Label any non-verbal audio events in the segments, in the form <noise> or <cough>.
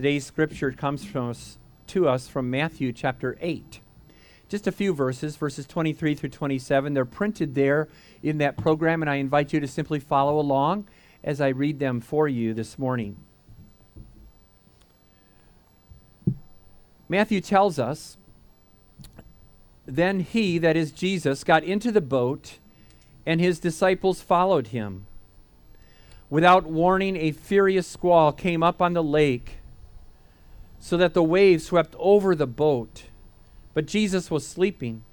Today's scripture comes from us, to us from Matthew chapter 8. Just a few verses, verses 23 through 27. They're printed there in that program, and I invite you to simply follow along as I read them for you this morning. Matthew tells us Then he, that is Jesus, got into the boat, and his disciples followed him. Without warning, a furious squall came up on the lake, so that the waves swept over the boat. But Jesus was sleeping.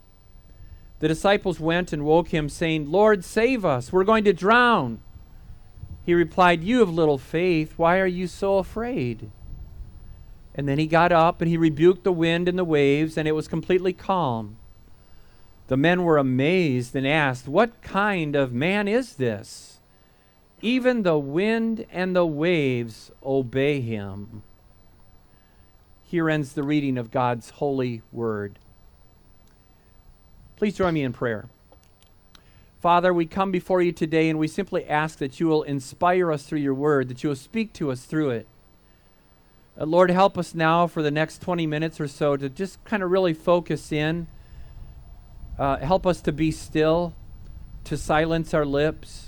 The disciples went and woke him, saying, Lord, save us. We're going to drown. He replied, You have little faith. Why are you so afraid? And then he got up and he rebuked the wind and the waves, and it was completely calm. The men were amazed and asked, What kind of man is this? Even the wind and the waves obey him. Here ends the reading of God's holy word. Please join me in prayer. Father, we come before you today and we simply ask that you will inspire us through your word, that you will speak to us through it. Uh, Lord, help us now for the next 20 minutes or so to just kind of really focus in. Uh, help us to be still, to silence our lips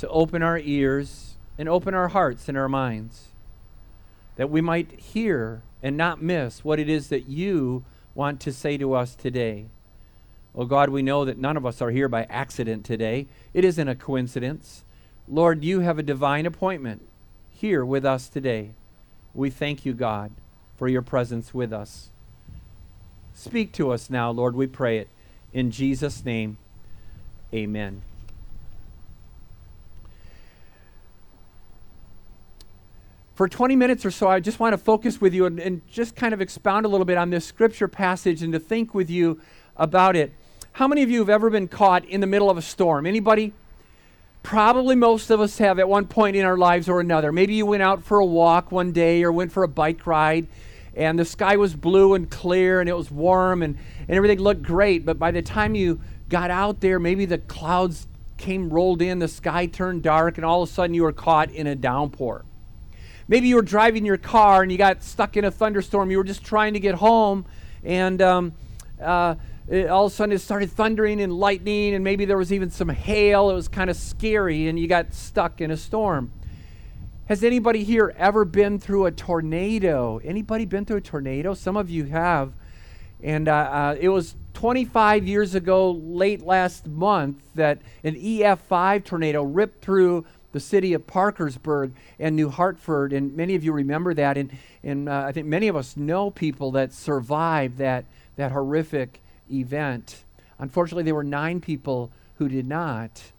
to open our ears and open our hearts and our minds that we might hear and not miss what it is that you want to say to us today. Oh God, we know that none of us are here by accident today. It isn't a coincidence. Lord, you have a divine appointment here with us today. We thank you, God, for your presence with us. Speak to us now, Lord, we pray it. In Jesus' name, amen. For 20 minutes or so, I just want to focus with you and, and, just kind of expound a little bit on this scripture passage and to think with you about it. How many of you have ever been caught in the middle of a storm? Anybody? Probably most of us have at one point in our lives or another. Maybe you went out for a walk one day or went for a bike ride and the sky was blue and clear and it was warm and, and everything looked great. But by the time you got out there, maybe the clouds came rolled in, the sky turned dark, and all of a sudden you were caught in a downpour. Maybe you were driving your car and you got stuck in a thunderstorm. You were just trying to get home, and um, uh, it, all of a sudden it started thundering and lightning, and maybe there was even some hail. It was kind of scary, and you got stuck in a storm. Has anybody here ever been through a tornado? Anybody been through a tornado? Some of you have. And uh, uh, it was 25 years ago, late last month, that an EF5 tornado ripped through the city of Parkersburg and New Hartford. And many of you remember that. And, and uh, I think many of us know people that survived that, that horrific event. Unfortunately, there were nine people who did not.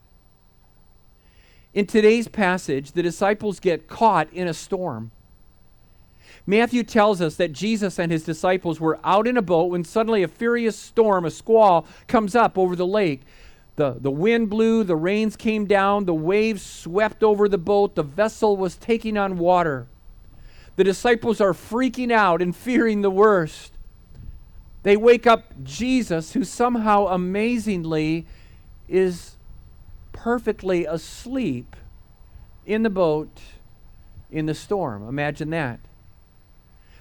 In today's passage, the disciples get caught in a storm. Matthew tells us that Jesus and his disciples were out in a boat when suddenly a furious storm, a squall, comes up over the lake. The, the wind blew, the rains came down, the waves swept over the boat, the vessel was taking on water. The disciples are freaking out and fearing the worst. They wake up Jesus, who somehow amazingly is perfectly asleep in the boat in the storm. Imagine that.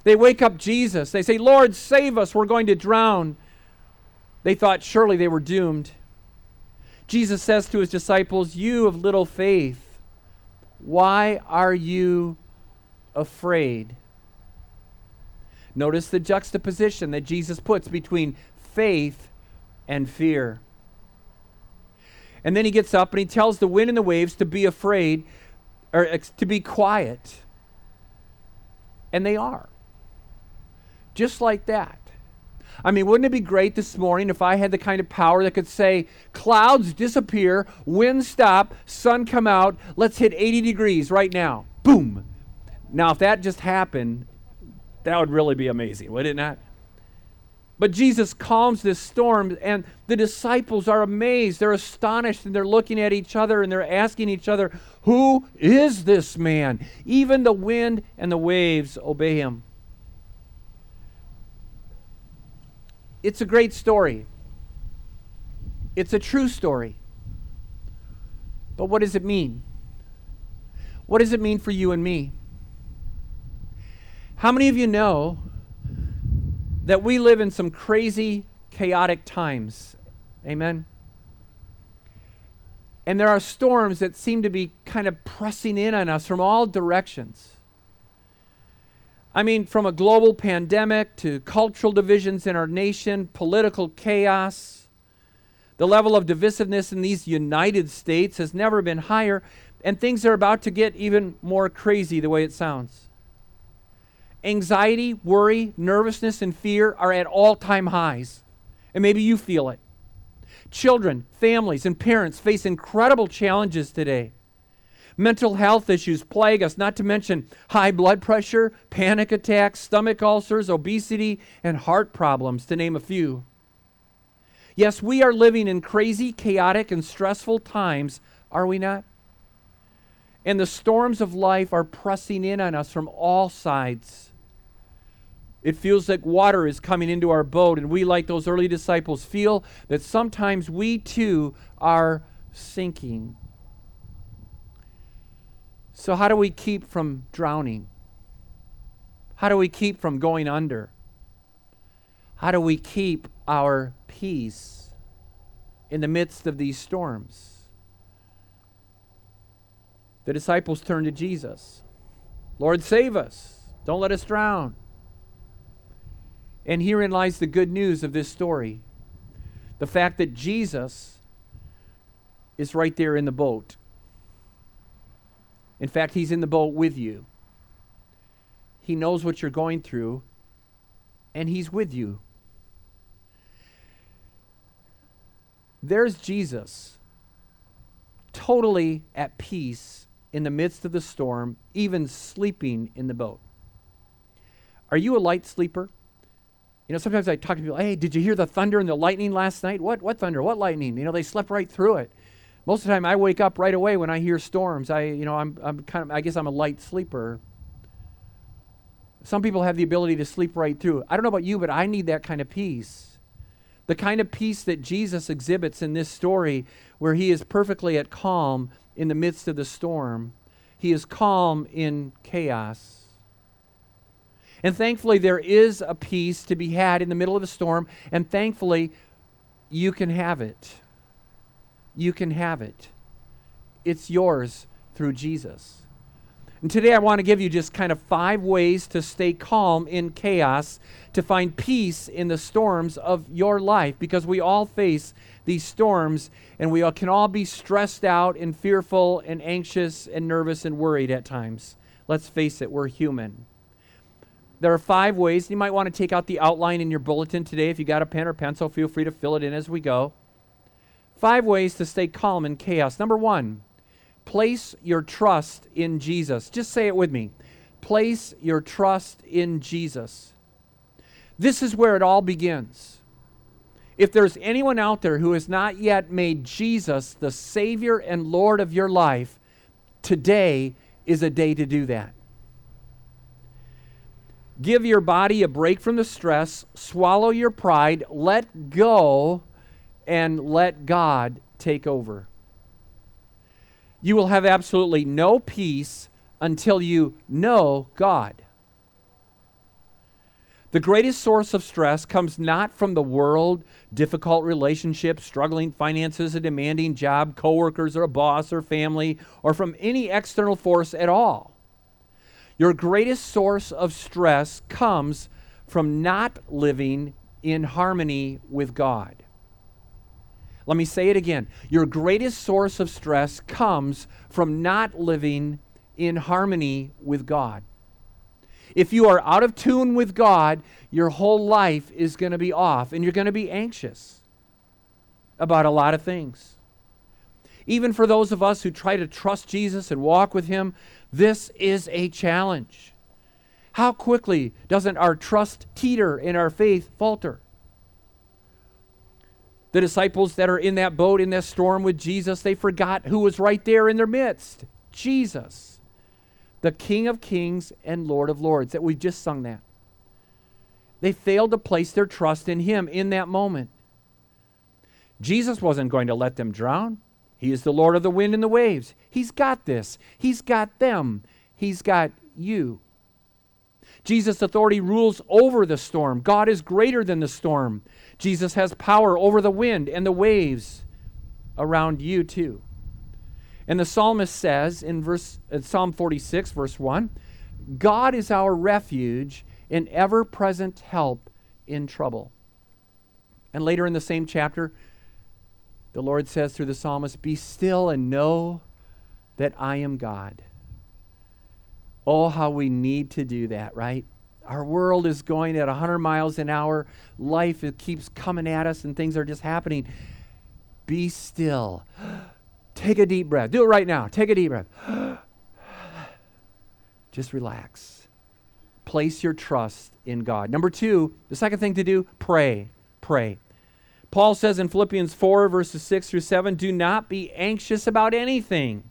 They wake up Jesus. They say, Lord, save us. We're going to drown. They thought surely they were doomed. Jesus says to his disciples, You of little faith, why are you afraid? Notice the juxtaposition that Jesus puts between faith and fear. And then he gets up and he tells the wind and the waves to be afraid or to be quiet. And they are. Just like that. I mean, wouldn't it be great this morning if I had the kind of power that could say, clouds disappear, wind stop, sun come out, let's hit 80 degrees right now? Boom. Now, if that just happened, that would really be amazing, would it not? But Jesus calms this storm, and the disciples are amazed. They're astonished, and they're looking at each other and they're asking each other, Who is this man? Even the wind and the waves obey him. It's a great story. It's a true story. But what does it mean? What does it mean for you and me? How many of you know that we live in some crazy, chaotic times? Amen. And there are storms that seem to be kind of pressing in on us from all directions. I mean, from a global pandemic to cultural divisions in our nation, political chaos. The level of divisiveness in these United States has never been higher, and things are about to get even more crazy the way it sounds. Anxiety, worry, nervousness, and fear are at all time highs, and maybe you feel it. Children, families, and parents face incredible challenges today. Mental health issues plague us, not to mention high blood pressure, panic attacks, stomach ulcers, obesity, and heart problems, to name a few. Yes, we are living in crazy, chaotic, and stressful times, are we not? And the storms of life are pressing in on us from all sides. It feels like water is coming into our boat, and we, like those early disciples, feel that sometimes we too are sinking. So, how do we keep from drowning? How do we keep from going under? How do we keep our peace in the midst of these storms? The disciples turned to Jesus. Lord, save us. Don't let us drown. And herein lies the good news of this story the fact that Jesus is right there in the boat. In fact, he's in the boat with you. He knows what you're going through, and he's with you. There's Jesus, totally at peace in the midst of the storm, even sleeping in the boat. Are you a light sleeper? You know, sometimes I talk to people, hey, did you hear the thunder and the lightning last night? What, what thunder? What lightning? You know, they slept right through it. Most of the time, I wake up right away when I hear storms. I, you know, I'm, I'm kind of, I guess I'm a light sleeper. Some people have the ability to sleep right through. I don't know about you, but I need that kind of peace. The kind of peace that Jesus exhibits in this story, where he is perfectly at calm in the midst of the storm. He is calm in chaos. And thankfully, there is a peace to be had in the middle of the storm, and thankfully, you can have it. You can have it. It's yours through Jesus. And today, I want to give you just kind of five ways to stay calm in chaos, to find peace in the storms of your life, because we all face these storms and we all can all be stressed out and fearful and anxious and nervous and worried at times. Let's face it, we're human. There are five ways. You might want to take out the outline in your bulletin today. If you got a pen or pencil, feel free to fill it in as we go. Five ways to stay calm in chaos. Number one, place your trust in Jesus. Just say it with me. Place your trust in Jesus. This is where it all begins. If there's anyone out there who has not yet made Jesus the Savior and Lord of your life, today is a day to do that. Give your body a break from the stress, swallow your pride, let go, and let God take over. You will have absolutely no peace until you know God. The greatest source of stress comes not from the world, difficult relationships, struggling finances, a demanding job, coworkers, or a boss or family, or from any external force at all. Your greatest source of stress comes from not living in harmony with God. Let me say it again. Your greatest source of stress comes from not living in harmony with God. If you are out of tune with God, your whole life is going to be off and you're going to be anxious about a lot of things. Even for those of us who try to trust Jesus and walk with Him, this is a challenge. How quickly doesn't our trust teeter and our faith falter? The disciples that are in that boat in that storm with Jesus, they forgot who was right there in their midst Jesus, the King of Kings and Lord of Lords, that we've just sung that. They failed to place their trust in Him in that moment. Jesus wasn't going to let them drown. He is the Lord of the wind and the waves. He's got this. He's got them. He's got you. Jesus' authority rules over the storm. God is greater than the storm. Jesus has power over the wind and the waves around you, too. And the psalmist says in verse, in Psalm 46, verse 1 God is our refuge and ever present help in trouble. And later in the same chapter, the Lord says through the psalmist, Be still and know that I am God. Oh, how we need to do that, right? Our world is going at 100 miles an hour. Life it keeps coming at us and things are just happening. Be still. <gasps> Take a deep breath. Do it right now. Take a deep breath. <gasps> just relax. Place your trust in God. Number two, the second thing to do, pray. Pray. Paul says in Philippians 4, verses 6 through 7 do not be anxious about anything,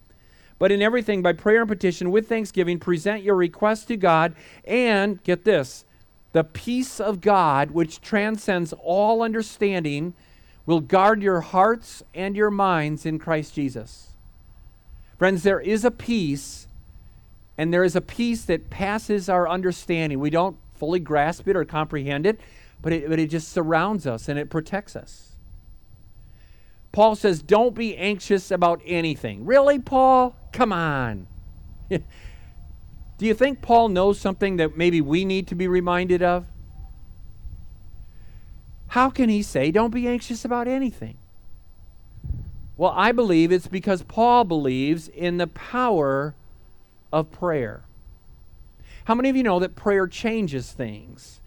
but in everything, by prayer and petition, with thanksgiving, present your requests to God, and get this the peace of God, which transcends all understanding, will guard your hearts and your minds in Christ Jesus. Friends, there is a peace, and there is a peace that passes our understanding. We don't fully grasp it or comprehend it but it, but it just surrounds us and it protects us. Paul says, Don't be anxious about anything. Really, Paul? Come on. <laughs> Do you think Paul knows something that maybe we need to be reminded of? How can he say, Don't be anxious about anything? Well, I believe it's because Paul believes in the power of prayer. How many of you know that prayer changes things?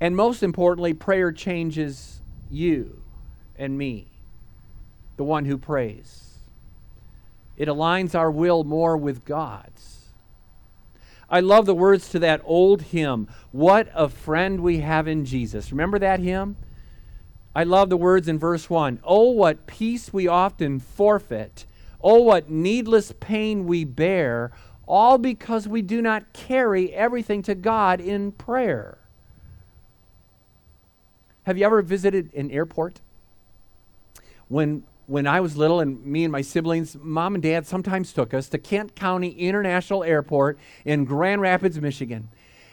And most importantly, prayer changes you and me, the one who prays. It aligns our will more with God's. I love the words to that old hymn, What a Friend We Have in Jesus. Remember that hymn? I love the words in verse 1 Oh, what peace we often forfeit. Oh, what needless pain we bear, all because we do not carry everything to God in prayer. Have you ever visited an airport? When when I was little and me and my siblings, mom and dad sometimes took us to Kent County International Airport in Grand Rapids, Michigan.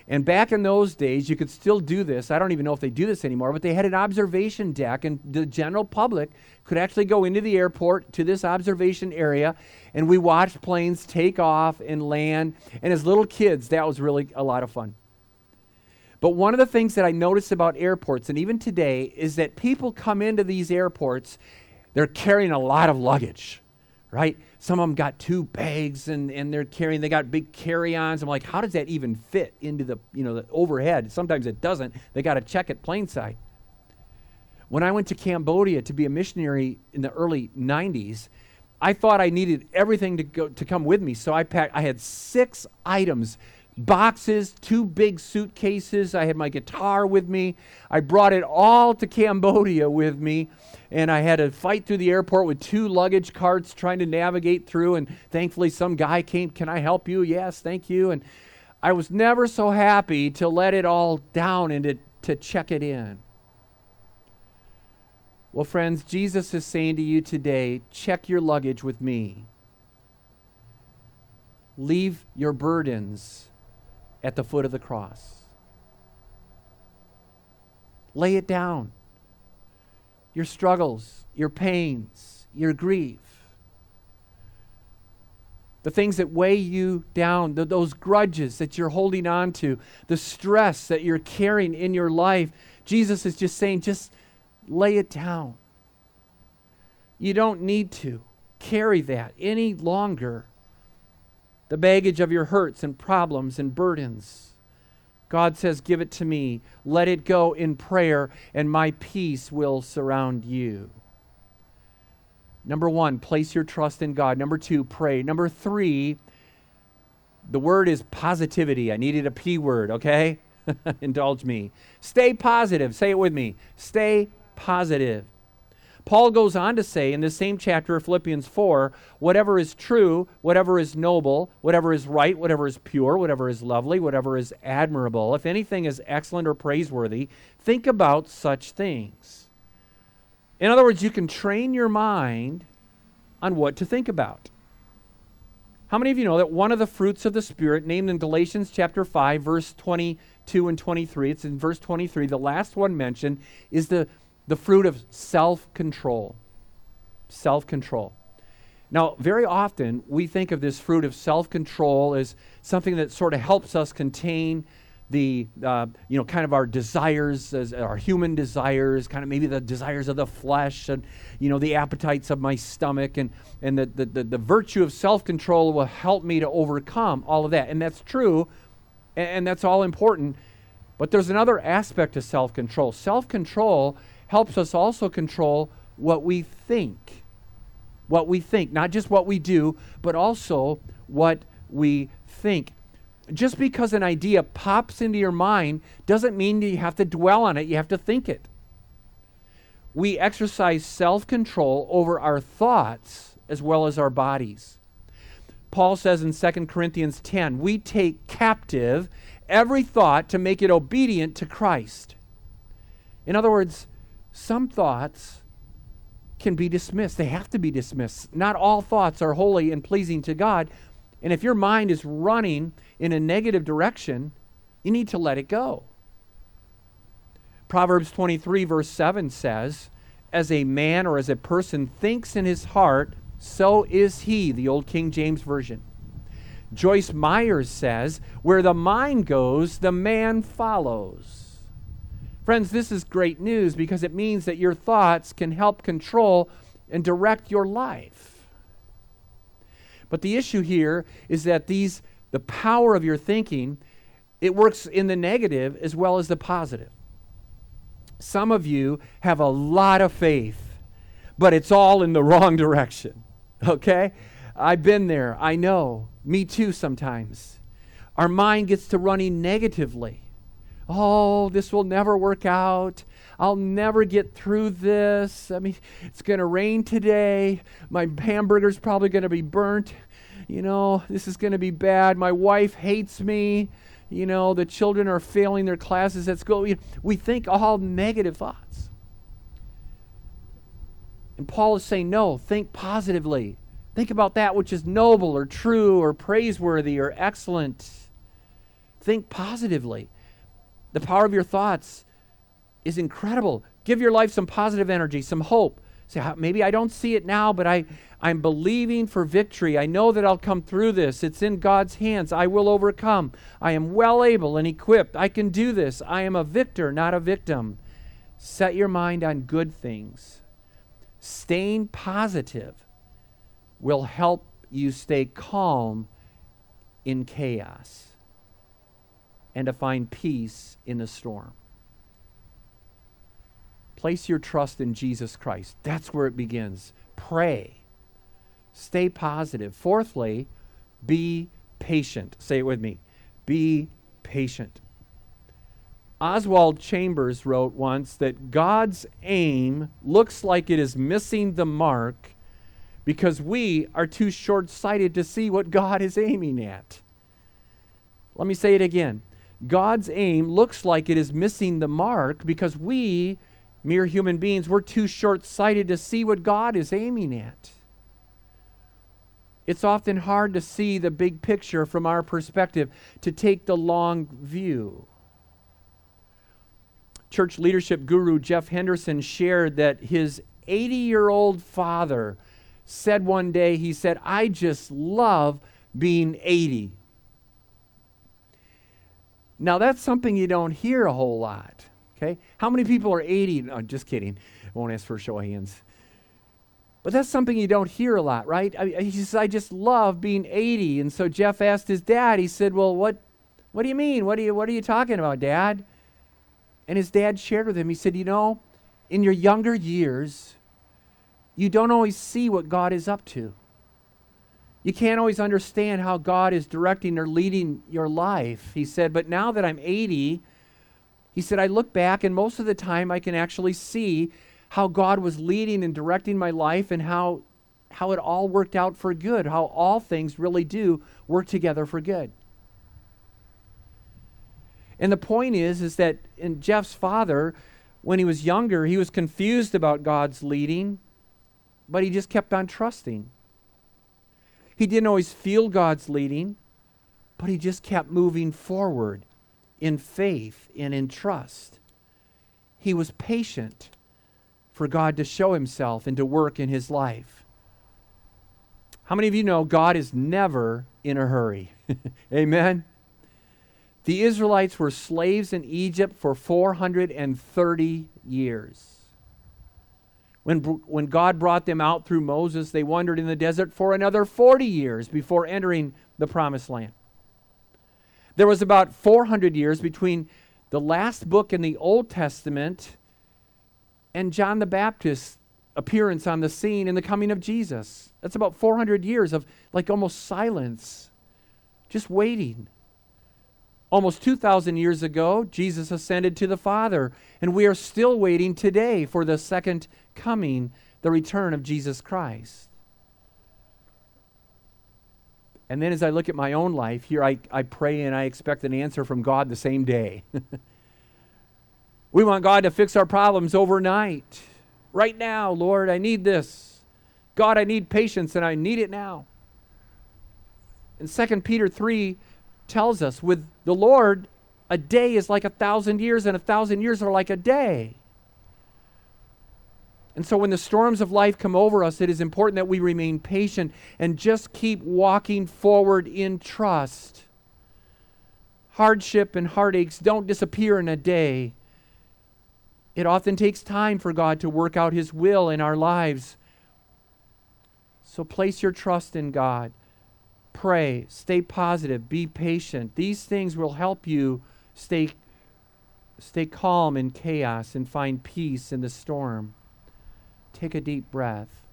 And back in those days, you could still do this. I don't even know if they do this anymore, but they had an observation deck, and the general public could actually go into the airport to this observation area, and we watched planes take off and land. And as little kids, that was really a lot of fun. But one of the things that I notice about airports, and even today, is that people come into these airports, they're carrying a lot of luggage, right? Some of them got two bags and, and they're carrying, they got big carry-ons. I'm like, how does that even fit into the, you know, the overhead? Sometimes it doesn't. They got to check it plane side. When I went to Cambodia to be a missionary in the early 90s, I thought I needed everything to go to come with me. So I packed I had six items boxes, two big suitcases. I had my guitar with me. I brought it all to Cambodia with me. And I had to fight through the airport with two luggage carts trying to navigate through. And thankfully, some guy came, Can I help you? Yes, thank you. And I was never so happy to let it all down and to, to check it in. Well, friends, Jesus is saying to you today check your luggage with me. Leave your burdens at the foot of the cross. Lay it down. Your struggles, your pains, your grief, the things that weigh you down, the, those grudges that you're holding on to, the stress that you're carrying in your life. Jesus is just saying, just lay it down. You don't need to carry that any longer the baggage of your hurts and problems and burdens. God says, Give it to me. Let it go in prayer, and my peace will surround you. Number one, place your trust in God. Number two, pray. Number three, the word is positivity. I needed a P word, okay? <laughs> Indulge me. Stay positive. Say it with me. Stay positive. Paul goes on to say in the same chapter of Philippians 4 whatever is true, whatever is noble, whatever is right, whatever is pure, whatever is lovely, whatever is admirable, if anything is excellent or praiseworthy, think about such things. In other words, you can train your mind on what to think about. How many of you know that one of the fruits of the Spirit, named in Galatians chapter 5, verse 22 and 23, it's in verse 23, the last one mentioned, is the, the fruit of self control. Self control. Now, very often we think of this fruit of self control as something that sort of helps us contain the uh, you know kind of our desires as our human desires kind of maybe the desires of the flesh and you know the appetites of my stomach and and the the, the, the virtue of self-control will help me to overcome all of that and that's true and, and that's all important but there's another aspect to self-control self-control helps us also control what we think what we think not just what we do but also what we think just because an idea pops into your mind doesn't mean you have to dwell on it, you have to think it. We exercise self control over our thoughts as well as our bodies. Paul says in 2 Corinthians 10, we take captive every thought to make it obedient to Christ. In other words, some thoughts can be dismissed. They have to be dismissed. Not all thoughts are holy and pleasing to God. And if your mind is running in a negative direction, you need to let it go. Proverbs 23, verse 7 says, As a man or as a person thinks in his heart, so is he, the old King James Version. Joyce Myers says, Where the mind goes, the man follows. Friends, this is great news because it means that your thoughts can help control and direct your life. But the issue here is that these the power of your thinking, it works in the negative as well as the positive. Some of you have a lot of faith, but it's all in the <laughs> wrong direction. Okay? I've been there. I know. Me too sometimes. Our mind gets to running negatively. Oh, this will never work out. I'll never get through this. I mean, it's going to rain today. My hamburger's probably going to be burnt you know, this is going to be bad. My wife hates me. You know, the children are failing their classes at school. We think all negative thoughts. And Paul is saying, no, think positively. Think about that which is noble or true or praiseworthy or excellent. Think positively. The power of your thoughts is incredible. Give your life some positive energy, some hope. Say, maybe I don't see it now, but I, I'm believing for victory. I know that I'll come through this. It's in God's hands. I will overcome. I am well able and equipped. I can do this. I am a victor, not a victim. Set your mind on good things. Staying positive will help you stay calm in chaos and to find peace in the storm. Place your trust in Jesus Christ. That's where it begins. Pray Stay positive. Fourthly, be patient. Say it with me. Be patient. Oswald Chambers wrote once that God's aim looks like it is missing the mark because we are too short sighted to see what God is aiming at. Let me say it again. God's aim looks like it is missing the mark because we, mere human beings, we're too short sighted to see what God is aiming at. It's often hard to see the big picture from our perspective, to take the long view. Church leadership guru Jeff Henderson shared that his 80 year old father said one day, he said, I just love being 80. Now, that's something you don't hear a whole lot. Okay? How many people are 80? No, just kidding. I won't ask for a show of hands. But that's something you don't hear a lot, right? I, he says, I just love being 80. And so Jeff asked his dad, he said, Well, what, what do you mean? What are you, what are you talking about, Dad? And his dad shared with him, he said, You know, in your younger years, you don't always see what God is up to. You can't always understand how God is directing or leading your life. He said, But now that I'm 80, he said, I look back and most of the time I can actually see how God was leading and directing my life and how, how it all worked out for good, how all things really do work together for good. And the point is, is that in Jeff's father, when he was younger, he was confused about God's leading, but he just kept on trusting. He didn't always feel God's leading, but he just kept moving forward in faith and in trust. He was patient for God to show himself and to work in his life. How many of you know God is never in a hurry? <laughs> Amen. The Israelites were slaves in Egypt for 430 years. When, when God brought them out through Moses, they wandered in the desert for another 40 years before entering the promised land. There was about 400 years between the last book in the Old Testament and John the Baptist's appearance on the scene and the coming of Jesus. That's about 400 years of like almost silence, just waiting. Almost 2,000 years ago, Jesus ascended to the Father, and we are still waiting today for the second coming, the return of Jesus Christ. And then as I look at my own life, here I, I pray and I expect an answer from God the same day. <laughs> we want God to fix our problems overnight. Right now, Lord, I need this. God, I need patience and I need it now. In 2 Peter 3 tells us with the Lord, a day is like a thousand years, and a thousand years are like a day. And so, when the storms of life come over us, it is important that we remain patient and just keep walking forward in trust. Hardship and heartaches don't disappear in a day. It often takes time for God to work out His will in our lives. So, place your trust in God pray, stay positive, be patient. These things will help you stay, stay calm in chaos and find peace in the storm. Take a deep breath.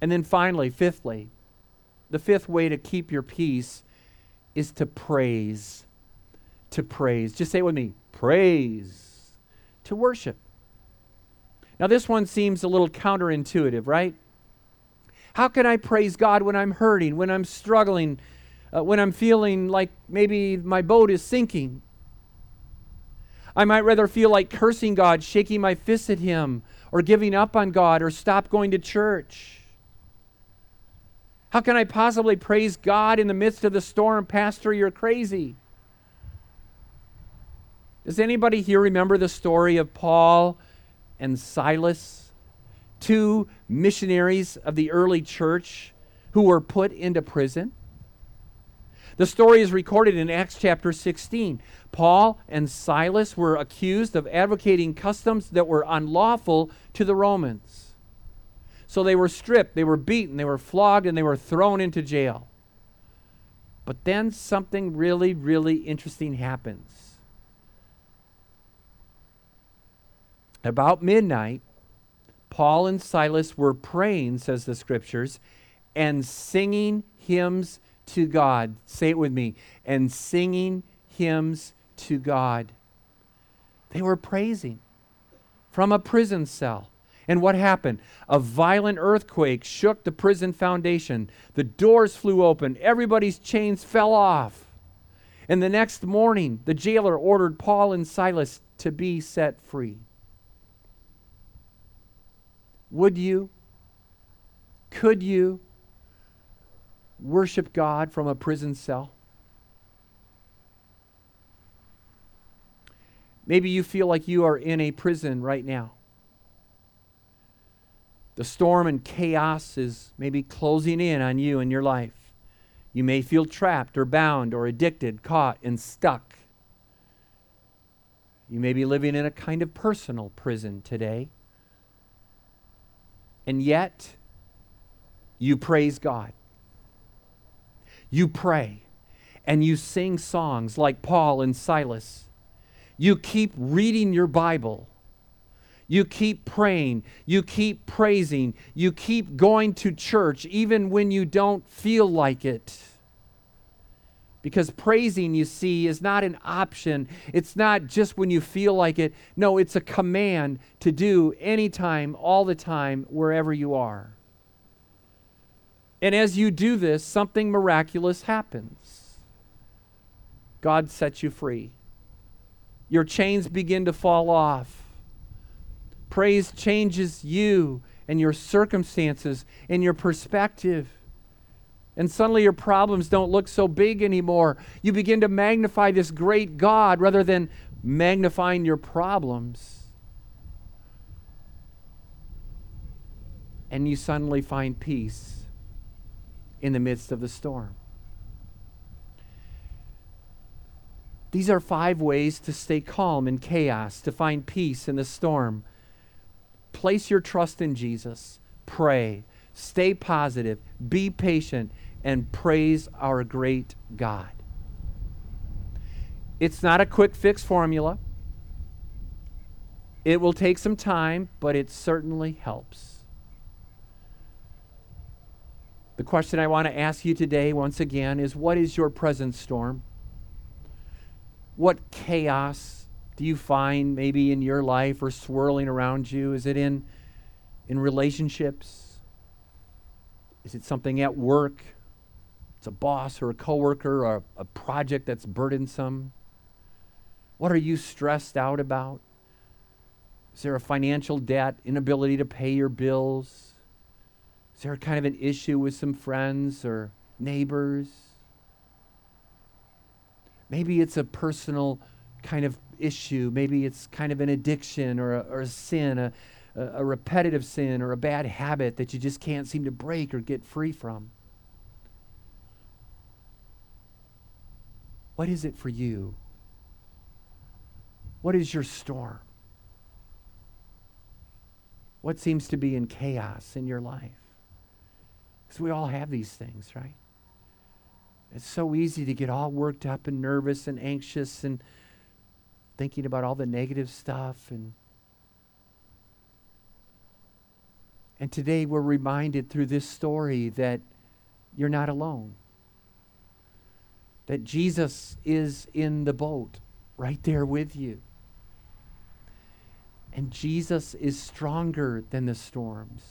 And then finally, fifthly, the fifth way to keep your peace is to praise. To praise. Just say it with me praise. To worship. Now, this one seems a little counterintuitive, right? How can I praise God when I'm hurting, when I'm struggling, uh, when I'm feeling like maybe my boat is sinking? I might rather feel like cursing God, shaking my fist at Him, or giving up on God, or stop going to church. How can I possibly praise God in the midst of the storm? Pastor, you're crazy. Does anybody here remember the story of Paul and Silas? Two missionaries of the early church who were put into prison. The story is recorded in Acts chapter 16. Paul and Silas were accused of advocating customs that were unlawful to the Romans. So they were stripped, they were beaten, they were flogged, and they were thrown into jail. But then something really, really interesting happens. About midnight, Paul and Silas were praying, says the scriptures, and singing hymns to God. Say it with me. And singing hymns to God. They were praising from a prison cell. And what happened? A violent earthquake shook the prison foundation. The doors flew open. Everybody's chains fell off. And the next morning, the jailer ordered Paul and Silas to be set free. Would you? Could you worship God from a prison cell? Maybe you feel like you are in a prison right now. The storm and chaos is maybe closing in on you and your life. You may feel trapped or bound or addicted, caught and stuck. You may be living in a kind of personal prison today. And yet, you praise God. You pray and you sing songs like Paul and Silas. You keep reading your Bible. You keep praying. You keep praising. You keep going to church even when you don't feel like it. Because praising, you see, is not an option. It's not just when you feel like it. No, it's a command to do anytime, all the time, wherever you are. And as you do this, something miraculous happens. God sets you free. Your chains begin to fall off. Praise changes you and your circumstances and your perspective. And suddenly your problems don't look so big anymore. You begin to magnify this great God rather than magnifying your problems. And you suddenly find peace in the midst of the storm. These are five ways to stay calm in chaos, to find peace in the storm. Place your trust in Jesus. Pray. Stay positive. Be patient. And praise our great God. It's not a quick fix formula. It will take some time, but it certainly helps. The question I want to ask you today, once again, is what is your present storm? What chaos do you find maybe in your life or swirling around you? Is it in, in relationships? Is it something at work? It's a boss or a coworker or a, project that's burdensome? What are you stressed out about? Is there a financial debt, inability to pay your bills? Is there kind of an issue with some friends or neighbors? Maybe it's a personal kind of issue. Maybe it's kind of an addiction or a, or a sin, a, a repetitive sin or a bad habit that you just can't seem to break or get free from. What is it for you? What is your storm? What seems to be in chaos in your life? Because we all have these things, right? It's so easy to get all worked up and nervous and anxious and thinking about all the negative stuff and And today we're reminded through this story that you're not alone. That Jesus is in the boat right there with you. And Jesus is stronger than the storms,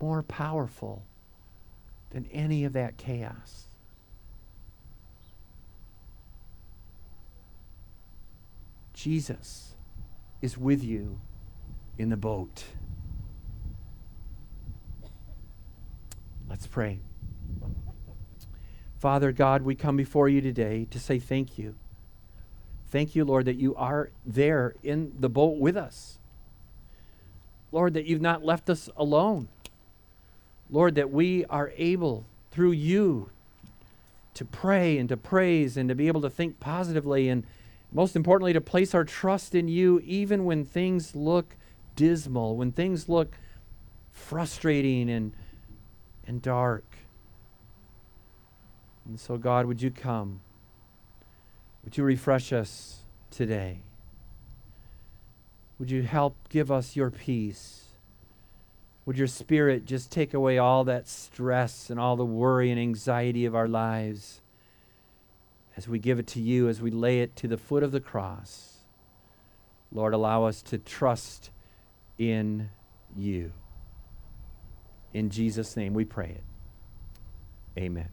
more powerful than any of that chaos. Jesus is with you in the boat. Let's pray. Father God, we come before you today to say thank you. Thank you, Lord, that you are there in the boat with us. Lord, that you've not left us alone. Lord, that we are able through you to pray and to praise and to be able to think positively and most importantly to place our trust in you even when things look dismal, when things look frustrating and and dark. And so God, would you come? Would you refresh us today? Would you help give us your peace? Would your spirit just take away all that stress and all the worry and anxiety of our lives as we give it to you, as we lay it to the foot of the cross? Lord, allow us to trust in you. In Jesus' name we pray it. Amen.